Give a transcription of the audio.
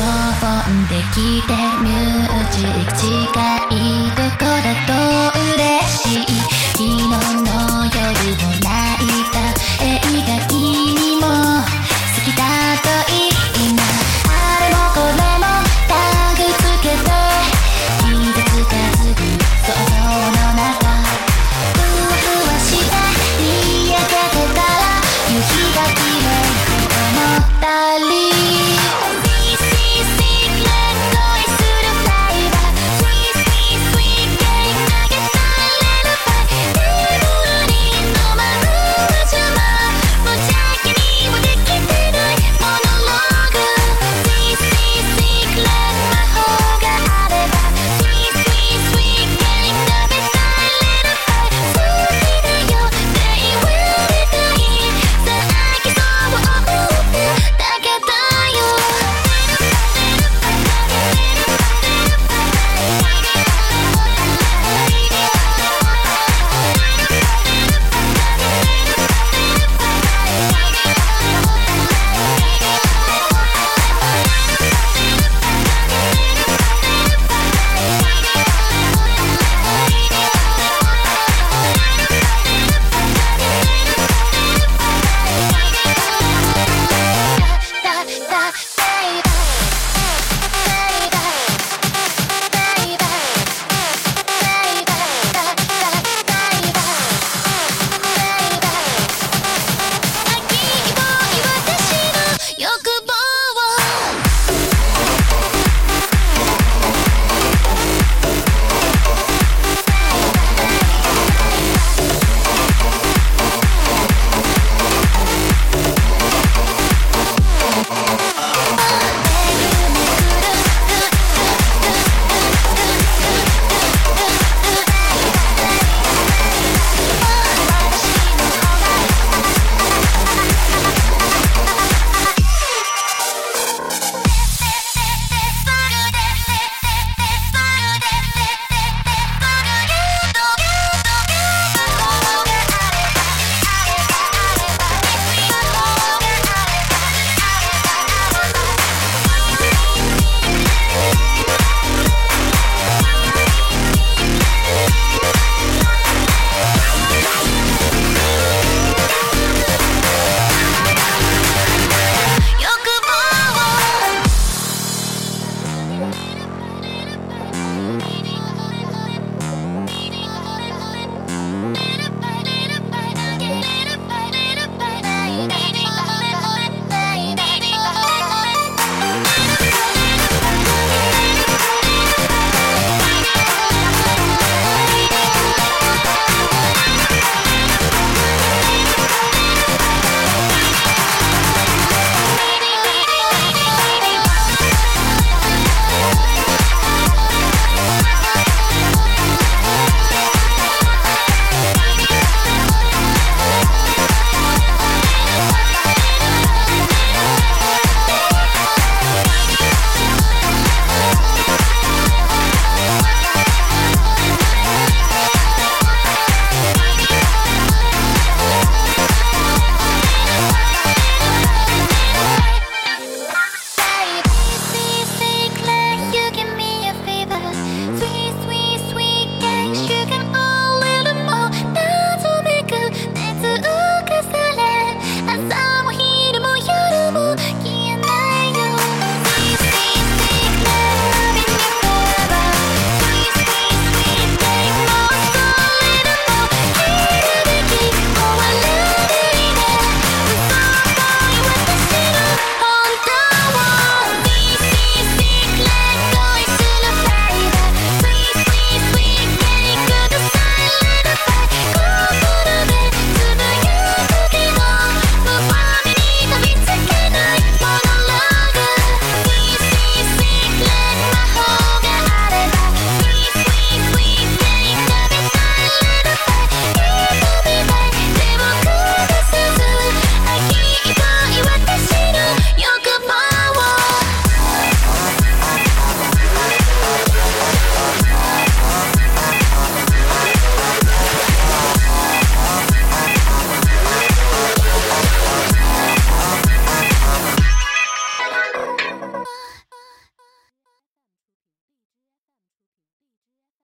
フォンで聴いてミュージック近いここだと嬉しい。昨日の